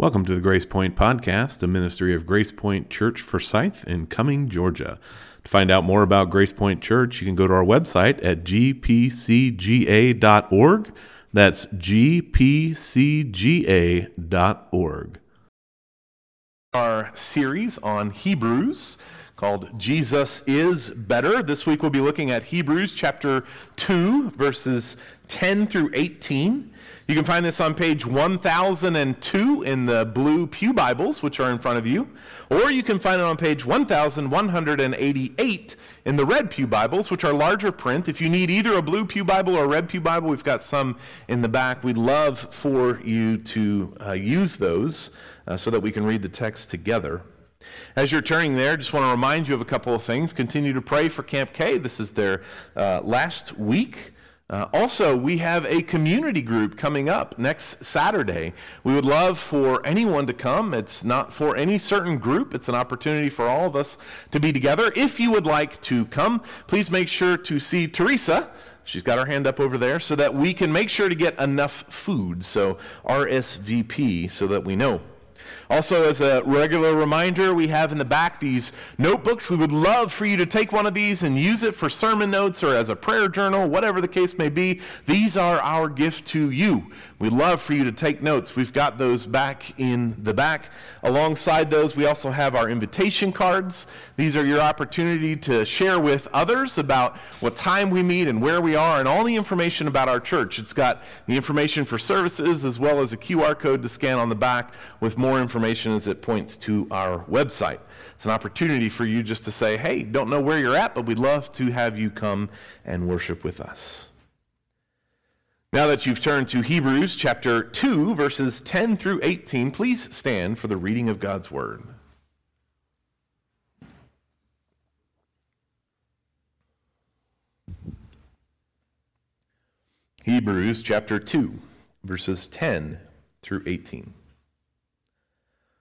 Welcome to the Grace Point Podcast, a ministry of Grace Point Church Forsyth in Cumming, Georgia. To find out more about Grace Point Church, you can go to our website at gpcga.org. That's gpcga.org. Our series on Hebrews called Jesus is Better. This week we'll be looking at Hebrews chapter 2, verses 10 through 18. You can find this on page 1002 in the blue Pew Bibles, which are in front of you, or you can find it on page 1188 in the red Pew Bibles, which are larger print. If you need either a blue Pew Bible or a red Pew Bible, we've got some in the back. We'd love for you to uh, use those uh, so that we can read the text together. As you're turning there, just want to remind you of a couple of things. Continue to pray for Camp K. This is their uh, last week. Uh, also, we have a community group coming up next Saturday. We would love for anyone to come. It's not for any certain group, it's an opportunity for all of us to be together. If you would like to come, please make sure to see Teresa. She's got her hand up over there so that we can make sure to get enough food. So, RSVP so that we know. Also, as a regular reminder, we have in the back these notebooks. We would love for you to take one of these and use it for sermon notes or as a prayer journal, whatever the case may be. These are our gift to you. We'd love for you to take notes. We've got those back in the back. Alongside those, we also have our invitation cards. These are your opportunity to share with others about what time we meet and where we are and all the information about our church. It's got the information for services as well as a QR code to scan on the back with more information as it points to our website. It's an opportunity for you just to say, hey, don't know where you're at, but we'd love to have you come and worship with us. Now that you've turned to Hebrews chapter 2, verses 10 through 18, please stand for the reading of God's word. Hebrews chapter 2, verses 10 through 18.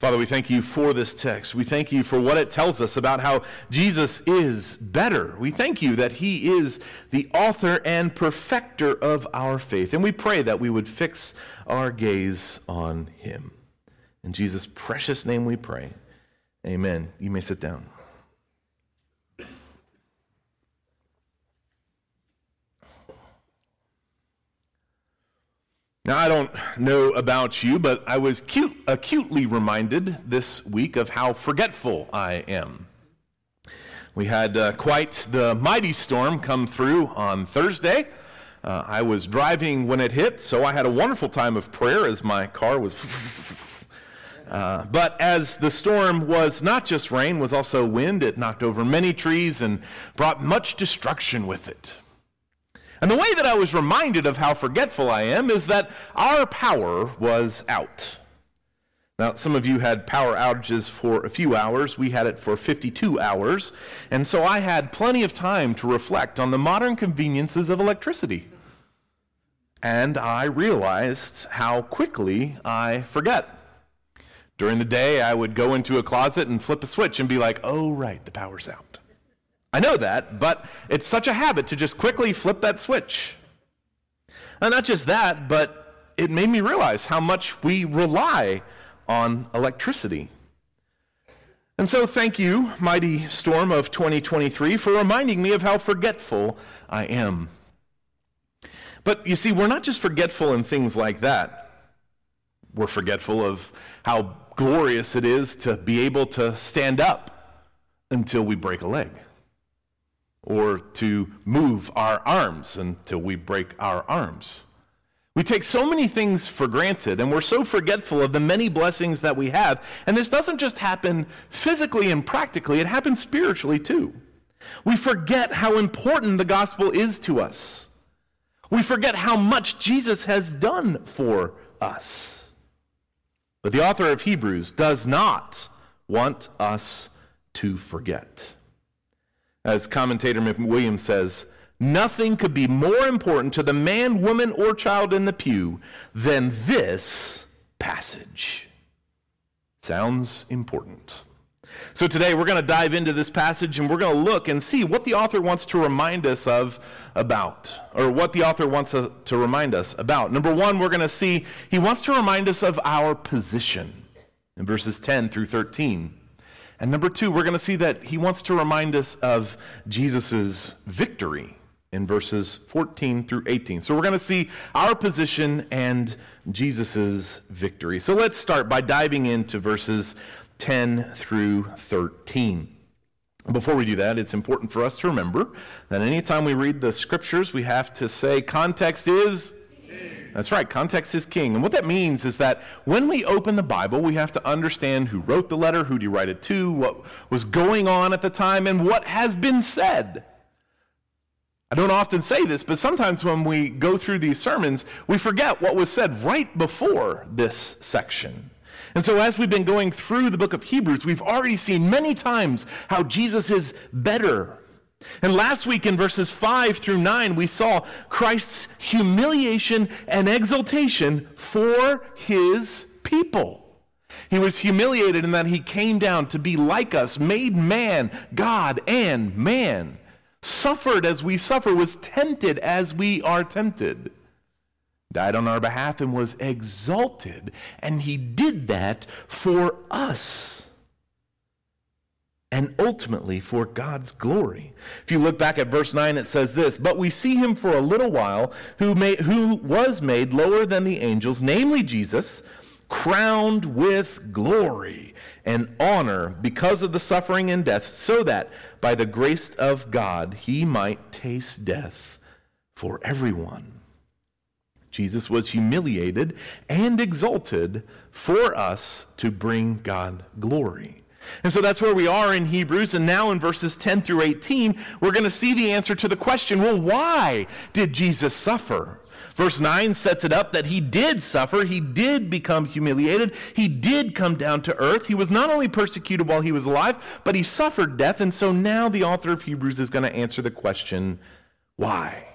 Father, we thank you for this text. We thank you for what it tells us about how Jesus is better. We thank you that he is the author and perfecter of our faith. And we pray that we would fix our gaze on him. In Jesus' precious name we pray. Amen. You may sit down. Now, I don't know about you, but I was cute, acutely reminded this week of how forgetful I am. We had uh, quite the mighty storm come through on Thursday. Uh, I was driving when it hit, so I had a wonderful time of prayer as my car was. Uh, but as the storm was not just rain, was also wind, it knocked over many trees and brought much destruction with it. And the way that I was reminded of how forgetful I am is that our power was out. Now, some of you had power outages for a few hours. We had it for 52 hours. And so I had plenty of time to reflect on the modern conveniences of electricity. And I realized how quickly I forget. During the day, I would go into a closet and flip a switch and be like, oh, right, the power's out. I know that, but it's such a habit to just quickly flip that switch. And not just that, but it made me realize how much we rely on electricity. And so, thank you, mighty storm of 2023, for reminding me of how forgetful I am. But you see, we're not just forgetful in things like that. We're forgetful of how glorious it is to be able to stand up until we break a leg, or to move our arms until we break our arms. We take so many things for granted, and we're so forgetful of the many blessings that we have. And this doesn't just happen physically and practically, it happens spiritually too. We forget how important the gospel is to us. We forget how much Jesus has done for us. But the author of Hebrews does not want us to forget. As commentator McWilliams says, Nothing could be more important to the man, woman, or child in the pew than this passage. Sounds important. So today we're going to dive into this passage and we're going to look and see what the author wants to remind us of about, or what the author wants to, remind us about. Number one, we're going to see he wants to remind us of our position in verses 10 through 13. And number two, we're going to see that he wants to remind us of Jesus' victory in verses 14 through 18. So we're going to see our position and Jesus' victory. So let's start by diving into verses 10 through 13. Before we do that, it's important for us to remember that anytime we read the scriptures, we have to say context is that's right, context is king. And what that means is that when we open the Bible, we have to understand who wrote the letter, who did write it to, what was going on at the time, and what has been said. I don't often say this, but sometimes when we go through these sermons, we forget what was said right before this section. And so, as we've been going through the book of Hebrews, we've already seen many times how Jesus is better. And last week in verses 5 through 9, we saw Christ's humiliation and exaltation for his people. He was humiliated in that he came down to be like us, made man, God, and man suffered as we suffer, was tempted as we are tempted, died on our behalf, and was exalted. And he did that for us and ultimately for God's glory. If you look back at verse 9, it says this But we see him for a little while, who, who was made lower than the angels, namely Jesus crowned with glory and honor because of the suffering and death, so that by the grace of God he might taste death for everyone. Jesus was humiliated and exalted for us to bring God glory. And so that's where we are in Hebrews. And now in verses 10 through 18, we're going to see the answer to the question well, why did Jesus suffer? Verse 9 sets it up that he did suffer, he did become humiliated, he did come down to earth. He was not only persecuted while he was alive, but he suffered death. And so now the author of Hebrews is going to answer the question why?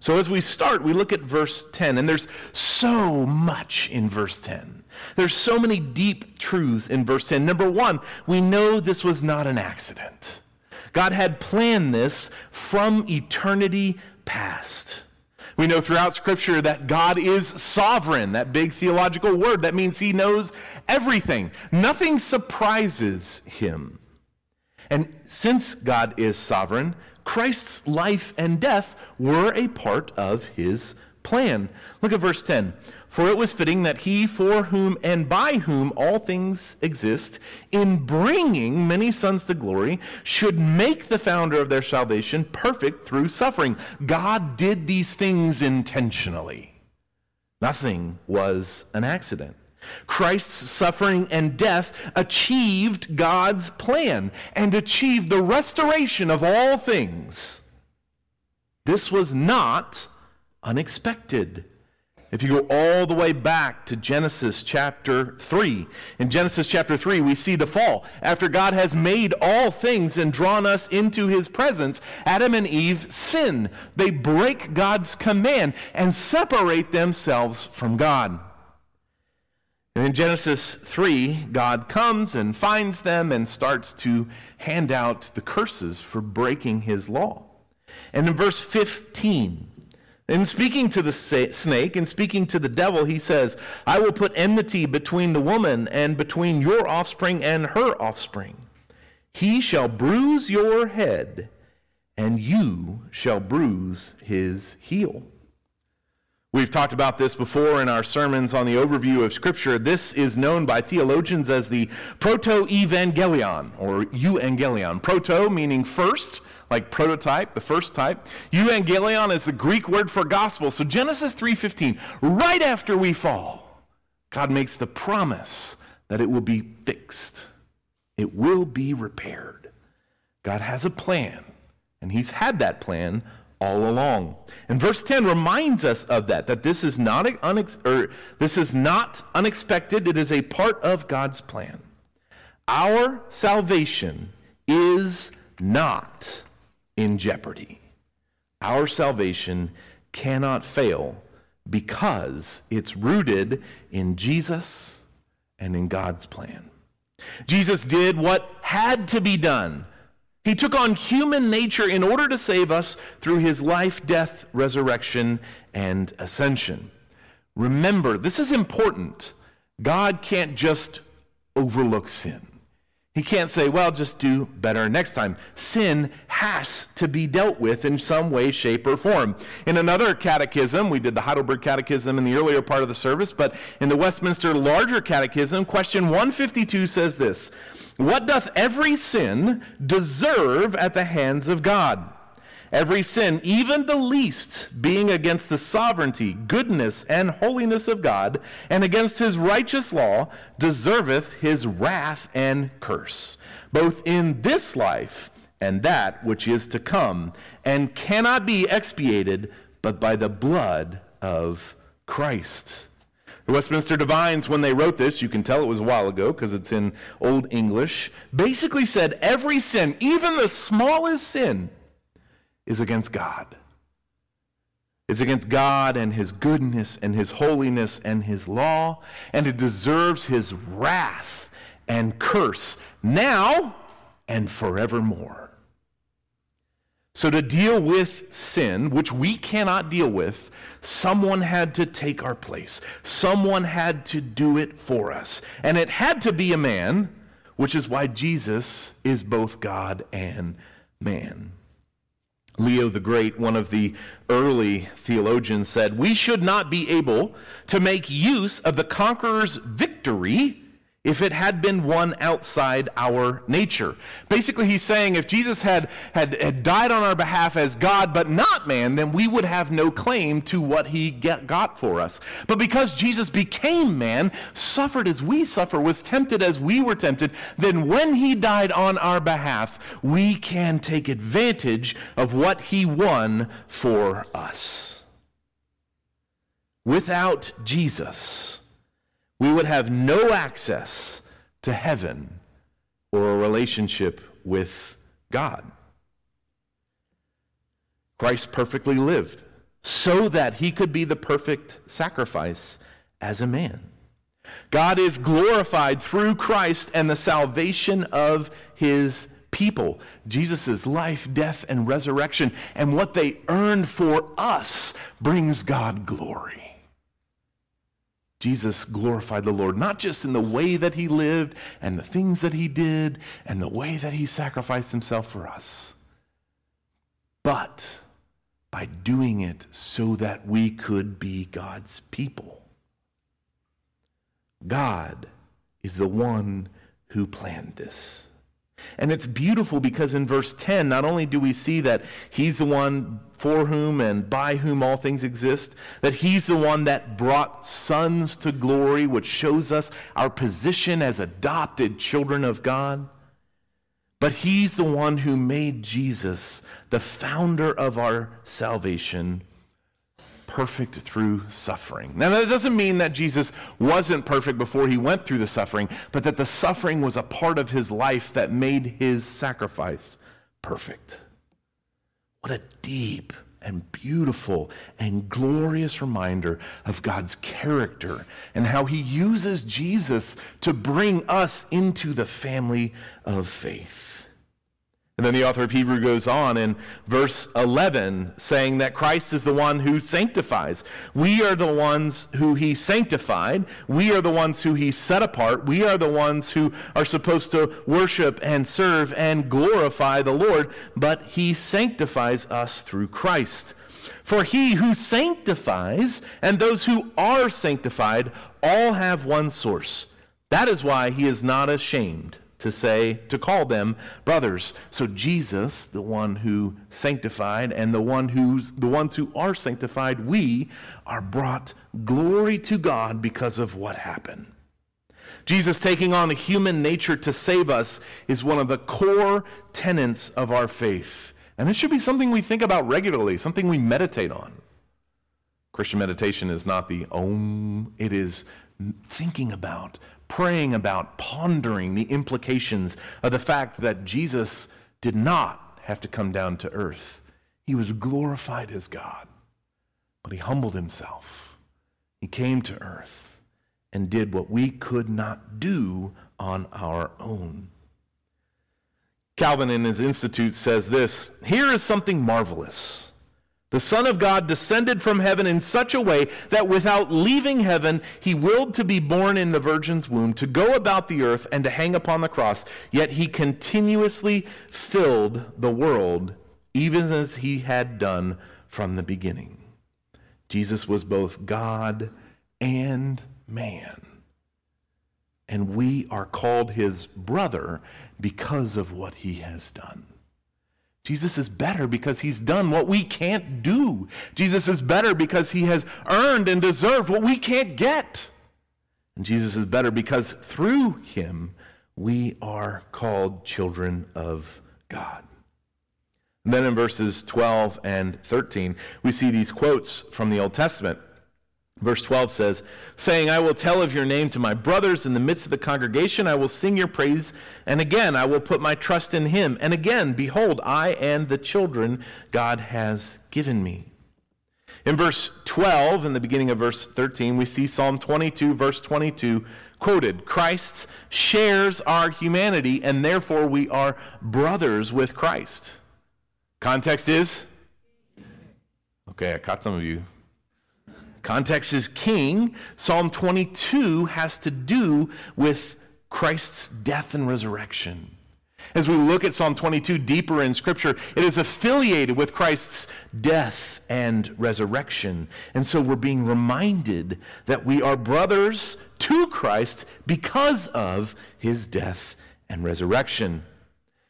So as we start, we look at verse 10, and there's so much in verse 10. There's so many deep truths in verse 10. Number one, we know this was not an accident. God had planned this from eternity past. We know throughout Scripture that God is sovereign, that big theological word. That means he knows everything. Nothing surprises him. And since God is sovereign, Christ's life and death were a part of his plan. Look at verse 10. For it was fitting that he, for whom and by whom all things exist, in bringing many sons to glory, should make the founder of their salvation perfect through suffering. God did these things intentionally. Nothing was an accident. Christ's suffering and death achieved God's plan and achieved the restoration of all things. This was not unexpected. If you go all the way back to Genesis chapter 3, in Genesis chapter 3, we see the fall. After God has made all things and drawn us into his presence, Adam and Eve sin. They break God's command and separate themselves from God. And in Genesis 3, God comes and finds them and starts to hand out the curses for breaking his law. And in verse 15, in speaking to the snake and speaking to the devil, he says, I will put enmity between the woman and between your offspring and her offspring. He shall bruise your head, and you shall bruise his heel. We've talked about this before in our sermons on the overview of Scripture. This is known by theologians as the proto-evangelion, or euangelion. Proto meaning first, like prototype, the first type. Euangelion is the Greek word for gospel. So Genesis 3:15, right after we fall, God makes the promise that it will be fixed. It will be repaired. God has a plan, and he's had that plan all along. And verse 10 reminds us of that, that this is not, unex- or this is not unexpected, it is a part of God's plan. Our salvation is not in jeopardy. Our salvation cannot fail because it's rooted in Jesus and in God's plan. Jesus did what had to be done he took on human nature in order to save us through his life, death, resurrection, and ascension. Remember, this is important. God can't just overlook sin. He can't say, well, just do better next time. Sin has to be dealt with in some way, shape, or form. In another catechism, we did the Heidelberg Catechism in the earlier part of the service, but in the Westminster Larger Catechism, question 152 says this what doth every sin deserve at the hands of God? Every sin, even the least, being against the sovereignty, goodness, and holiness of God, and against his righteous law, deserveth his wrath and curse, both in this life and that which is to come, and cannot be expiated but by the blood of Christ. The Westminster Divines, when they wrote this, you can tell it was a while ago because it's in Old English, basically said every sin, even the smallest sin, is against God. It's against God and His goodness and His holiness and His law, and it deserves His wrath and curse now and forevermore. So, to deal with sin, which we cannot deal with, someone had to take our place. Someone had to do it for us. And it had to be a man, which is why Jesus is both God and man. Leo the Great, one of the early theologians, said, We should not be able to make use of the conqueror's victory if it had been one outside our nature. Basically, he's saying if Jesus had, had, had died on our behalf as God but not man, then we would have no claim to what he get, got for us. But because Jesus became man, suffered as we suffer, was tempted as we were tempted, then when he died on our behalf, we can take advantage of what he won for us. Without Jesus, we would have no access to heaven or a relationship with God. Christ perfectly lived so that he could be the perfect sacrifice as a man. God is glorified through Christ and the salvation of his people. Jesus' life, death, and resurrection, and what they earned for us brings God glory. Jesus glorified the Lord, not just in the way that he lived and the things that he did and the way that he sacrificed himself for us, but by doing it so that we could be God's people. God is the one who planned this. And it's beautiful because in verse 10, not only do we see that he's the one for whom and by whom all things exist, that he's the one that brought sons to glory, which shows us our position as adopted children of God. But he's the one who made Jesus the founder of our salvation perfect through suffering. Now, that doesn't mean that Jesus wasn't perfect before he went through the suffering, but that the suffering was a part of his life that made his sacrifice perfect. What a deep and beautiful and glorious reminder of God's character and how he uses Jesus to bring us into the family of faith. And then the author of Hebrew goes on in verse 11, saying that Christ is the one who sanctifies. We are the ones who he sanctified. We are the ones who he set apart. We are the ones who are supposed to worship and serve and glorify the Lord, but he sanctifies us through Christ. For he who sanctifies and those who are sanctified all have one source. That is why he is not ashamed to say, to call them brothers. So Jesus, the one who sanctified, and the one who's the ones who are sanctified, we are brought glory to God because of what happened. Jesus taking on a human nature to save us is one of the core tenets of our faith. And it should be something we think about regularly, something we meditate on. Christian meditation is not the om, it is thinking about, praying about, pondering the implications of the fact that Jesus did not have to come down to earth. He was glorified as God, but he humbled himself. He came to earth and did what we could not do on our own. Calvin in his Institute says this Here is something marvelous. The Son of God descended from heaven in such a way that without leaving heaven, he willed to be born in the Virgin's womb, to go about the earth, and to hang upon the cross. Yet he continuously filled the world, even as he had done from the beginning. Jesus was both God and man. And we are called his brother because of what he has done. Jesus is better because he's done what we can't do. Jesus is better because he has earned and deserved what we can't get. And Jesus is better because through him we are called children of God. And then in verses 12 and 13, we see these quotes from the Old Testament. Verse 12 says, saying, I will tell of your name to my brothers in the midst of the congregation. I will sing your praise. And again, I will put my trust in him. And again, behold, I and the children God has given me. In verse 12, in the beginning of verse 13, we see Psalm 22, verse 22 quoted Christ shares our humanity, and therefore we are brothers with Christ. Context is? Okay, I caught some of you Context is king. Psalm 22 has to do with Christ's death and resurrection. As we look at Psalm 22 deeper in Scripture, it is affiliated with Christ's death and resurrection. And so we're being reminded that we are brothers to Christ because of his death and resurrection.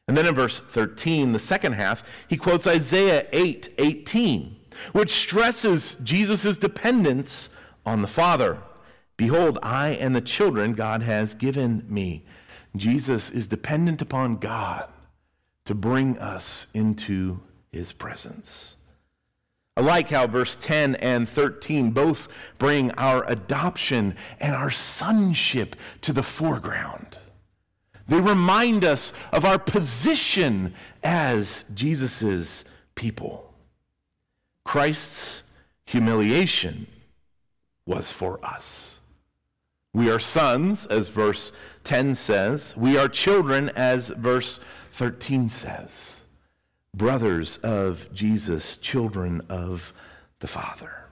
And then in verse 13, the second half, he quotes Isaiah 8 18 which stresses Jesus' dependence on the Father. Behold, I and the children God has given me. Jesus is dependent upon God to bring us into his presence. I like how verse 10 and 13 both bring our adoption and our sonship to the foreground. They remind us of our position as Jesus' people. Christ's humiliation was for us. We are sons, as verse 10 says. We are children, as verse 13 says. Brothers of Jesus, children of the Father.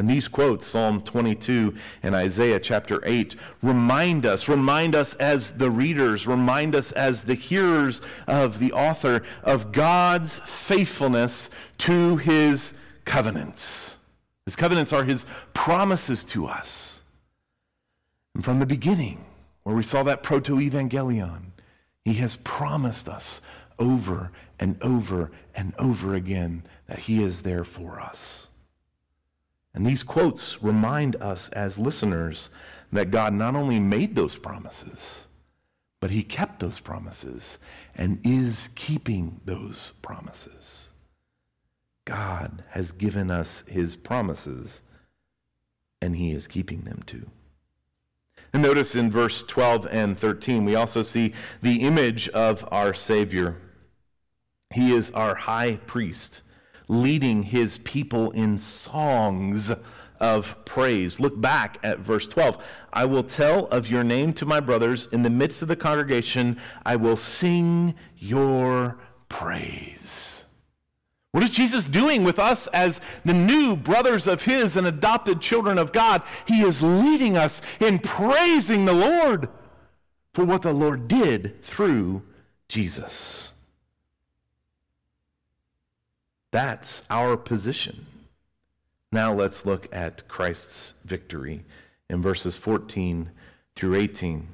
And these quotes, Psalm 22 and Isaiah chapter 8, remind us, remind us as the readers, remind us as the hearers of the author of God's faithfulness to his covenants. His covenants are his promises to us. And from the beginning, where we saw that proto evangelion, he has promised us over and over and over again that he is there for us. And these quotes remind us as listeners that God not only made those promises, but he kept those promises and is keeping those promises. God has given us his promises, and he is keeping them too. And notice in verse 12 and 13, we also see the image of our Savior. He is our high priest leading his people in songs of praise. Look back at verse 12. I will tell of your name to my brothers. In the midst of the congregation, I will sing your praise. What is Jesus doing with us as the new brothers of His and adopted children of God? He is leading us in praising the Lord for what the Lord did through Jesus. That's our position. Now let's look at Christ's victory in verses 14 through 18.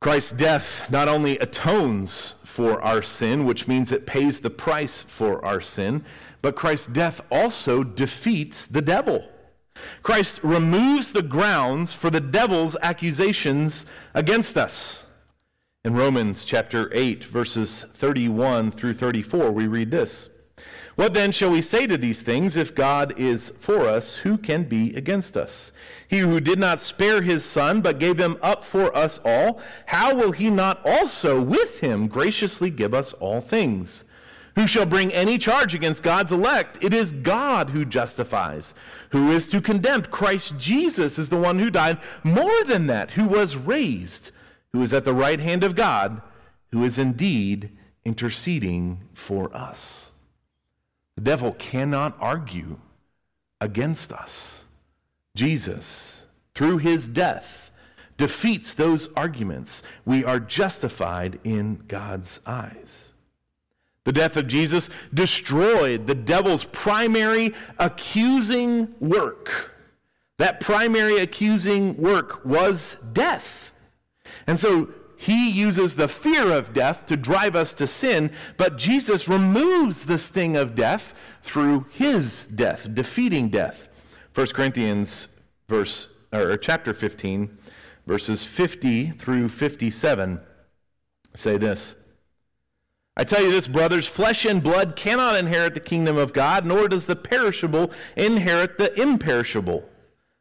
Christ's death not only atones for our sin, which means it pays the price for our sin, but Christ's death also defeats the devil. Christ removes the grounds for the devil's accusations against us. In Romans chapter 8, verses 31 through 34, we read this What then shall we say to these things? If God is for us, who can be against us? He who did not spare his son, but gave him up for us all, how will he not also with him graciously give us all things? Who shall bring any charge against God's elect? It is God who justifies. Who is to condemn? Christ Jesus is the one who died. More than that, who was raised who is at the right hand of God, who is indeed interceding for us. The devil cannot argue against us. Jesus, through his death, defeats those arguments. We are justified in God's eyes. The death of Jesus destroyed the devil's primary accusing work. That primary accusing work was death. And so he uses the fear of death to drive us to sin, but Jesus removes the sting of death through his death, defeating death. 1 Corinthians verse or chapter 15 verses 50 through 57 say this. I tell you this, brothers, flesh and blood cannot inherit the kingdom of God, nor does the perishable inherit the imperishable.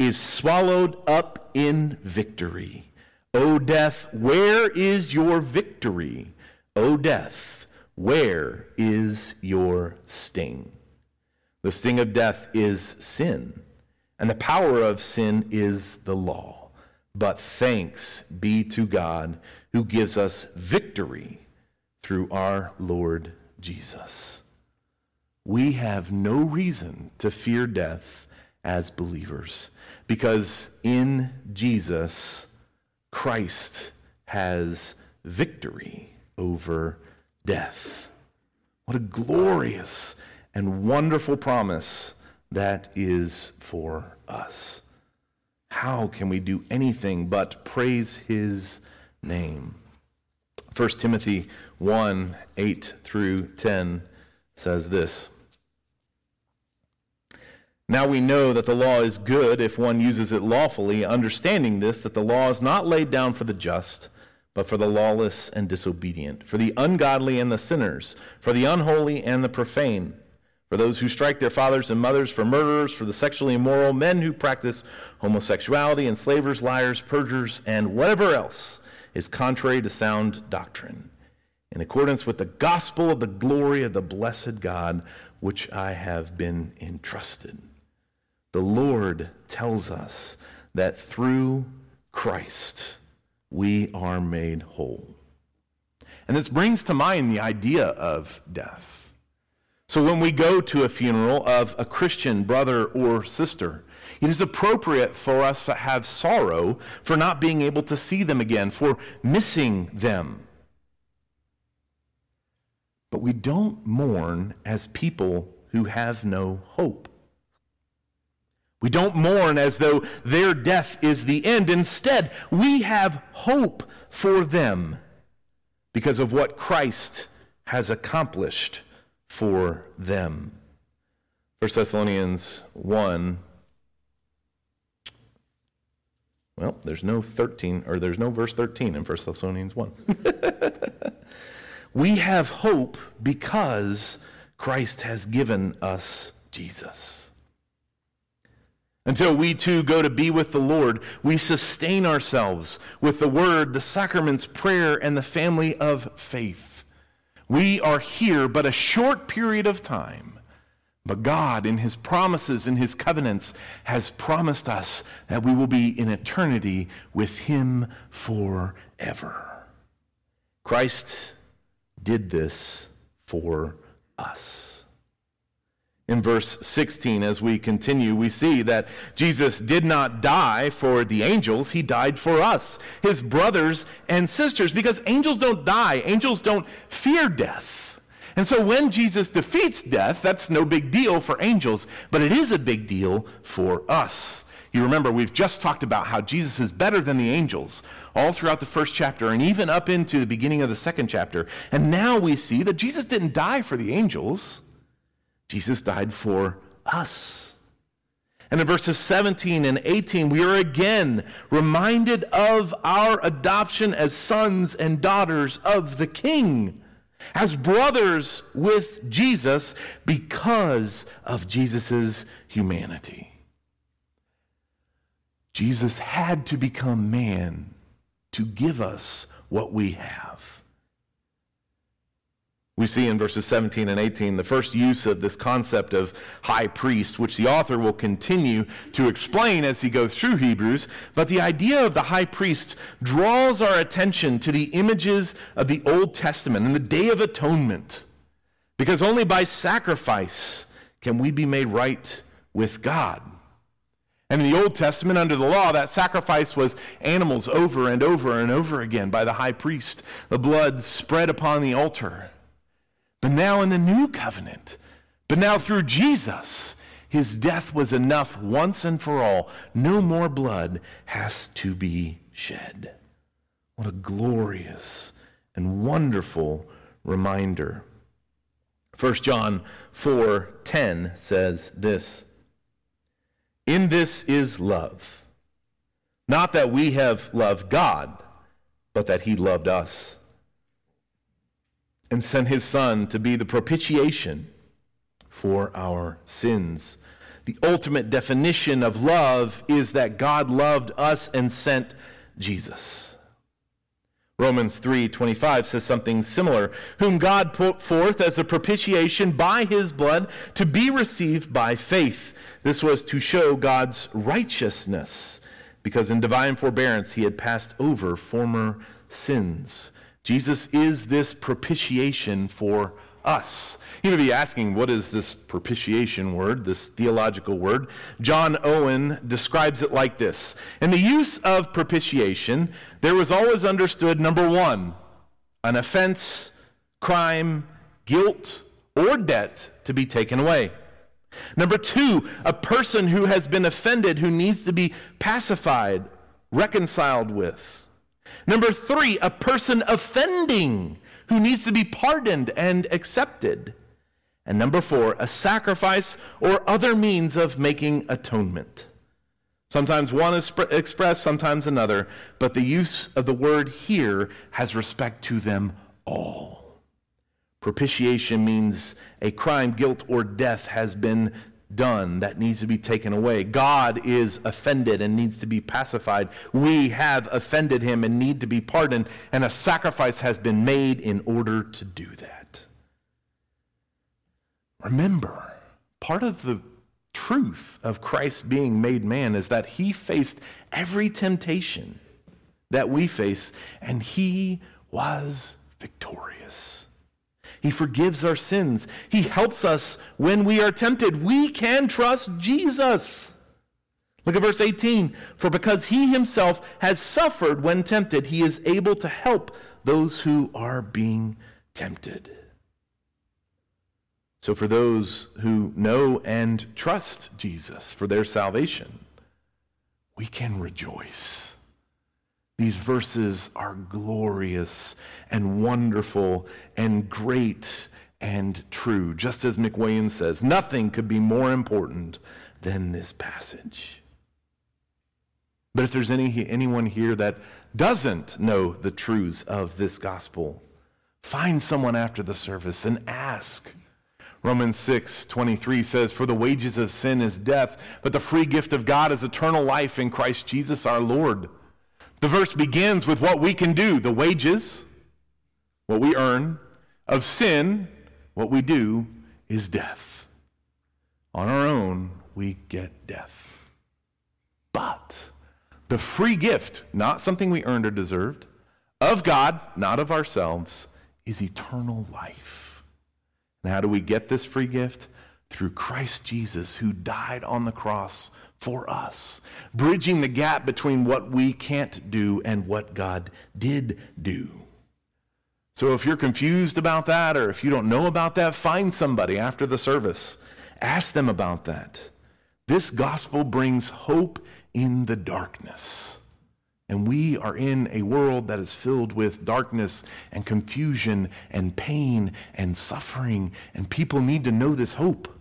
is swallowed up in victory. O death, where is your victory? O death, where is your sting? The sting of death is sin, and the power of sin is the law. But thanks be to God who gives us victory through our Lord Jesus. We have no reason to fear death as believers. Because in Jesus, Christ has victory over death. What a glorious and wonderful promise that is for us. How can we do anything but praise his name? 1 Timothy 1 8 through 10 says this. Now we know that the law is good if one uses it lawfully, understanding this, that the law is not laid down for the just, but for the lawless and disobedient, for the ungodly and the sinners, for the unholy and the profane, for those who strike their fathers and mothers, for murderers, for the sexually immoral, men who practice homosexuality, enslavers, liars, perjurers, and whatever else is contrary to sound doctrine, in accordance with the gospel of the glory of the blessed God, which I have been entrusted. The Lord tells us that through Christ we are made whole. And this brings to mind the idea of death. So when we go to a funeral of a Christian brother or sister, it is appropriate for us to have sorrow for not being able to see them again, for missing them. But we don't mourn as people who have no hope. We don't mourn as though their death is the end. Instead, we have hope for them because of what Christ has accomplished for them. 1 Thessalonians 1. Well, there's no 13, or there's no verse 13 in 1 Thessalonians 1. we have hope because Christ has given us Jesus. Until we too go to be with the Lord, we sustain ourselves with the word, the sacraments, prayer, and the family of faith. We are here but a short period of time, but God, in His promises, in His covenants, has promised us that we will be in eternity with Him forever. Christ did this for us in verse 16, as we continue, we see that Jesus did not die for the angels, he died for us, his brothers and sisters, because angels don't die, angels don't fear death. And so when Jesus defeats death, that's no big deal for angels, but it is a big deal for us. You remember, we've just talked about how Jesus is better than the angels all throughout the first chapter and even up into the beginning of the second chapter. And now we see that Jesus didn't die for the angels. Jesus died for us. And in verses 17 and 18, we are again reminded of our adoption as sons and daughters of the King, as brothers with Jesus because of Jesus' humanity. Jesus had to become man to give us what we have. We see in verses 17 and 18 the first use of this concept of high priest, which the author will continue to explain as he goes through Hebrews. But the idea of the high priest draws our attention to the images of the Old Testament and the Day of Atonement. Because only by sacrifice can we be made right with God. And in the Old Testament, under the law, that sacrifice was animals over and over and over again by the high priest, the blood spread upon the altar. But now in the new covenant, but now through Jesus, his death was enough once and for all. No more blood has to be shed. What a glorious and wonderful reminder. 1 John 4:10 says this: In this is love, not that we have loved God, but that he loved us and sent his Son to be the propitiation for our sins. The ultimate definition of love is that God loved us and sent Jesus. Romans 3:25 says something similar, whom God put forth as a propitiation by his blood to be received by faith. This was to show God's righteousness, because in divine forbearance he had passed over former sins. Jesus is this propitiation for us. You may be asking, what is this propitiation word, this theological word? John Owen describes it like this In the use of propitiation, there was always understood number one, an offense, crime, guilt, or debt to be taken away. Number two, a person who has been offended who needs to be pacified, reconciled with. Number three, a person offending who needs to be pardoned and accepted. And number four, a sacrifice or other means of making atonement. Sometimes one is expressed, sometimes another, but the use of the word here has respect to them all. Propitiation means a crime, guilt, or death has been done that needs to be taken away. God is offended and needs to be pacified. We have offended him and need to be pardoned, and a sacrifice has been made in order to do that. Remember, part of the truth of Christ being made man is that he faced every temptation that we face, and he was victorious. He forgives our sins. He helps us when we are tempted. We can trust Jesus. Look at verse 18. For because he himself has suffered when tempted, he is able to help those who are being tempted. So, for those who know and trust Jesus for their salvation, we can rejoice. These verses are glorious and wonderful and great and true. Just as McWilliams says, nothing could be more important than this passage. But if there's any, anyone here that doesn't know the truths of this gospel, find someone after the service and ask. Romans 6 23 says, For the wages of sin is death, but the free gift of God is eternal life in Christ Jesus our Lord. The verse begins with what we can do the wages, what we earn, of sin, what we do, is death. On our own, we get death. But the free gift, not something we earned or deserved, of God, not of ourselves, is eternal life. And how do we get this free gift? Through Christ Jesus, who died on the cross for us, bridging the gap between what we can't do and what God did do. So if you're confused about that or if you don't know about that, find somebody after the service. Ask them about that. This gospel brings hope in the darkness. And we are in a world that is filled with darkness and confusion and pain and suffering. And people need to know this hope.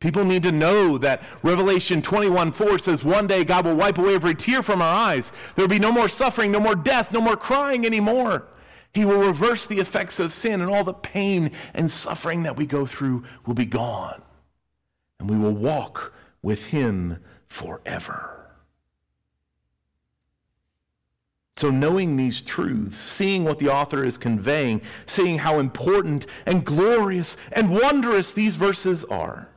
People need to know that Revelation 21 4 says one day God will wipe away every tear from our eyes. There will be no more suffering, no more death, no more crying anymore. He will reverse the effects of sin, and all the pain and suffering that we go through will be gone. And we will walk with Him forever. So, knowing these truths, seeing what the author is conveying, seeing how important and glorious and wondrous these verses are,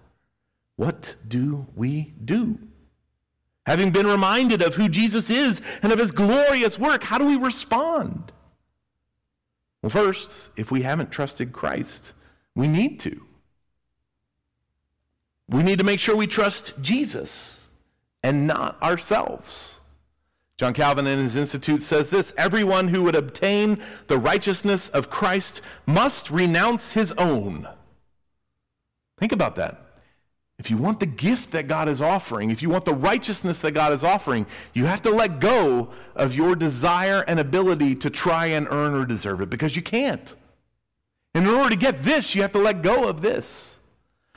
what do we do? Having been reminded of who Jesus is and of his glorious work, how do we respond? Well, first, if we haven't trusted Christ, we need to. We need to make sure we trust Jesus and not ourselves. John Calvin in his Institute says this Everyone who would obtain the righteousness of Christ must renounce his own. Think about that. If you want the gift that God is offering, if you want the righteousness that God is offering, you have to let go of your desire and ability to try and earn or deserve it because you can't. And in order to get this, you have to let go of this.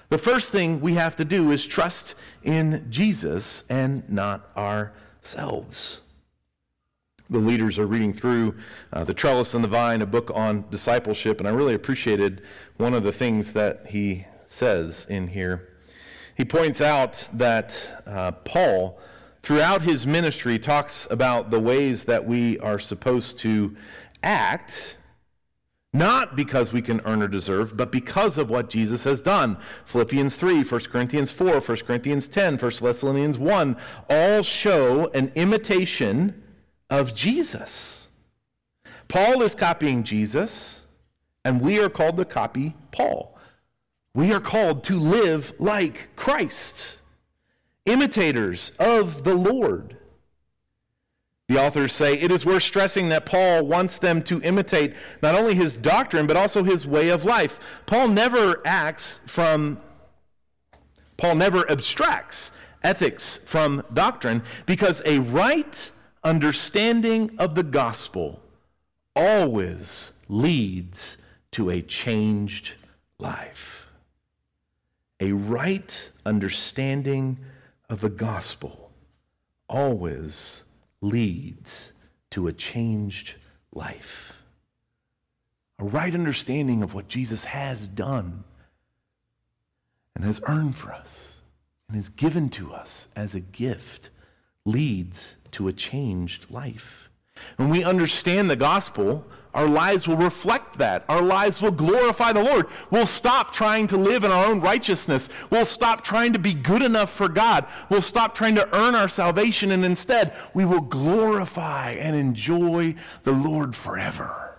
The first thing we have to do is trust in Jesus and not ourselves. The leaders are reading through uh, The Trellis and the Vine, a book on discipleship, and I really appreciated one of the things that he says in here. He points out that uh, Paul, throughout his ministry, talks about the ways that we are supposed to act, not because we can earn or deserve, but because of what Jesus has done. Philippians 3, 1 Corinthians 4, 1 Corinthians 10, 1 Thessalonians 1 all show an imitation of Jesus. Paul is copying Jesus, and we are called to copy Paul. We are called to live like Christ, imitators of the Lord. The authors say it is worth stressing that Paul wants them to imitate not only his doctrine, but also his way of life. Paul never acts from, Paul never abstracts ethics from doctrine because a right understanding of the gospel always leads to a changed life a right understanding of the gospel always leads to a changed life. A right understanding of what Jesus has done and has earned for us and has given to us as a gift leads to a changed life. When we understand the gospel, our lives will reflect that. Our lives will glorify the Lord. We'll stop trying to live in our own righteousness. We'll stop trying to be good enough for God. We'll stop trying to earn our salvation, and instead, we will glorify and enjoy the Lord forever.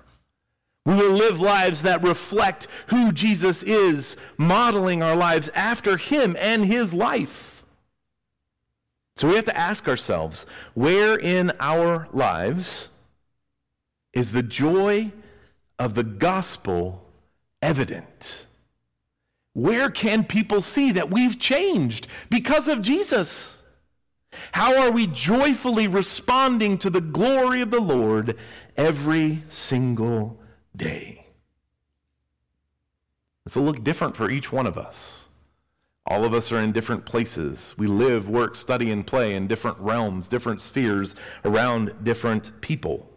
We will live lives that reflect who Jesus is, modeling our lives after him and his life. So we have to ask ourselves where in our lives is the joy of the gospel evident? Where can people see that we've changed because of Jesus? How are we joyfully responding to the glory of the Lord every single day? This will look different for each one of us. All of us are in different places. We live, work, study, and play in different realms, different spheres, around different people.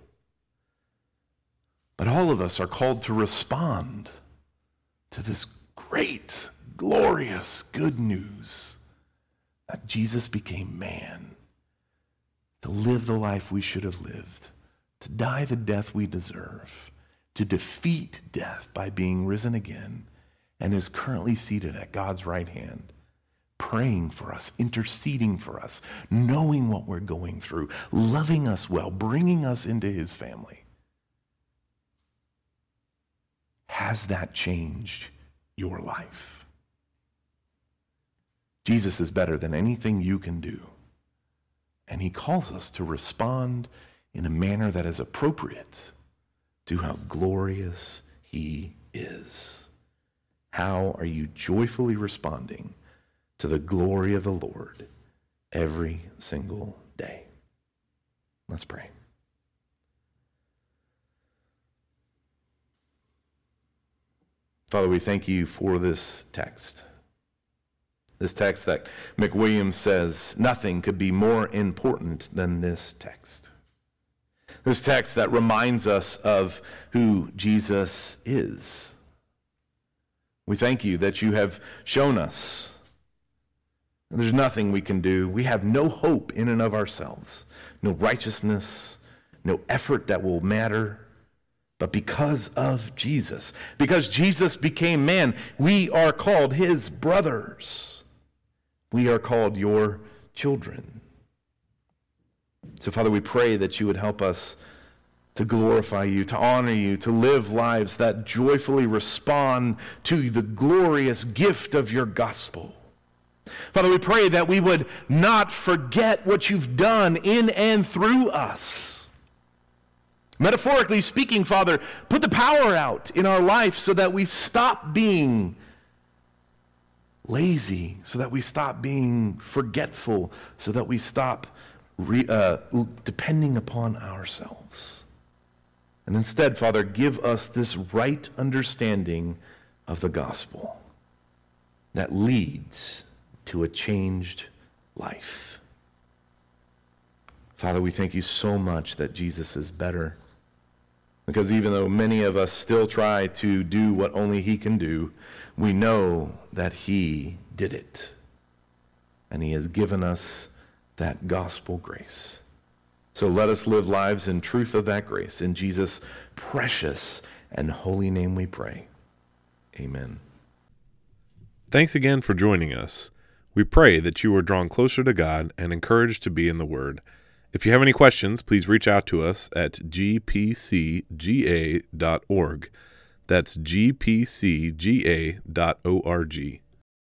But all of us are called to respond to this great, glorious good news that Jesus became man to live the life we should have lived, to die the death we deserve, to defeat death by being risen again, and is currently seated at God's right hand, praying for us, interceding for us, knowing what we're going through, loving us well, bringing us into his family. Has that changed your life? Jesus is better than anything you can do. And he calls us to respond in a manner that is appropriate to how glorious he is. How are you joyfully responding to the glory of the Lord every single day? Let's pray. Father, we thank you for this text. This text that McWilliams says nothing could be more important than this text. This text that reminds us of who Jesus is. We thank you that you have shown us there's nothing we can do. We have no hope in and of ourselves, no righteousness, no effort that will matter. But because of Jesus, because Jesus became man, we are called his brothers. We are called your children. So, Father, we pray that you would help us to glorify you, to honor you, to live lives that joyfully respond to the glorious gift of your gospel. Father, we pray that we would not forget what you've done in and through us. Metaphorically speaking, Father, put the power out in our life so that we stop being lazy, so that we stop being forgetful, so that we stop re, uh, depending upon ourselves. And instead, Father, give us this right understanding of the gospel that leads to a changed life. Father, we thank you so much that Jesus is better. Because even though many of us still try to do what only He can do, we know that He did it. And He has given us that gospel grace. So let us live lives in truth of that grace. In Jesus' precious and holy name we pray. Amen. Thanks again for joining us. We pray that you are drawn closer to God and encouraged to be in the Word. If you have any questions, please reach out to us at gpcga.org. That's gpcga.org.